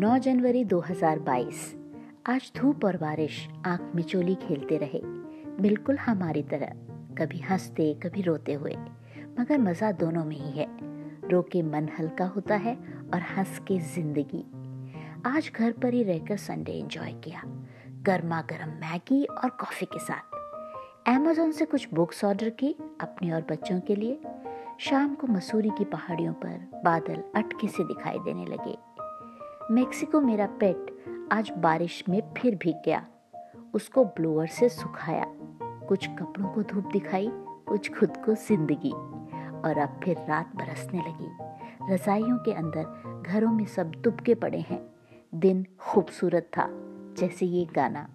9 जनवरी 2022 आज धूप और बारिश, आँख मिचोली खेलते रहे। बिल्कुल हमारी तरह, कभी हँसते, कभी रोते हुए। मगर मज़ा दोनों में ही है। रो के मन हल्का होता है और हंस के ज़िंदगी। आज घर पर ही रहकर संडे एंजॉय किया। गर्मा गर्म मैगी और कॉफ़ी के साथ। अमेजोन से कुछ बुक्स ऑर्डर की अपने और बच्चों के लिए। शाम को मसूरी की पहाड़ियों पर बादल अटके से दिखाई देने लगे। मेक्सिको मेरा पेट आज बारिश में फिर भीग गया। उसको ब्लोअर से सुखाया। कुछ कपड़ों को धूप दिखाई, कुछ खुद को ज़िंदगी। और अब फिर रात बरसने लगी। रजाइयों के अंदर घरों में सब दुबके पड़े हैं। दिन खूबसूरत था, जैसे ये गाना।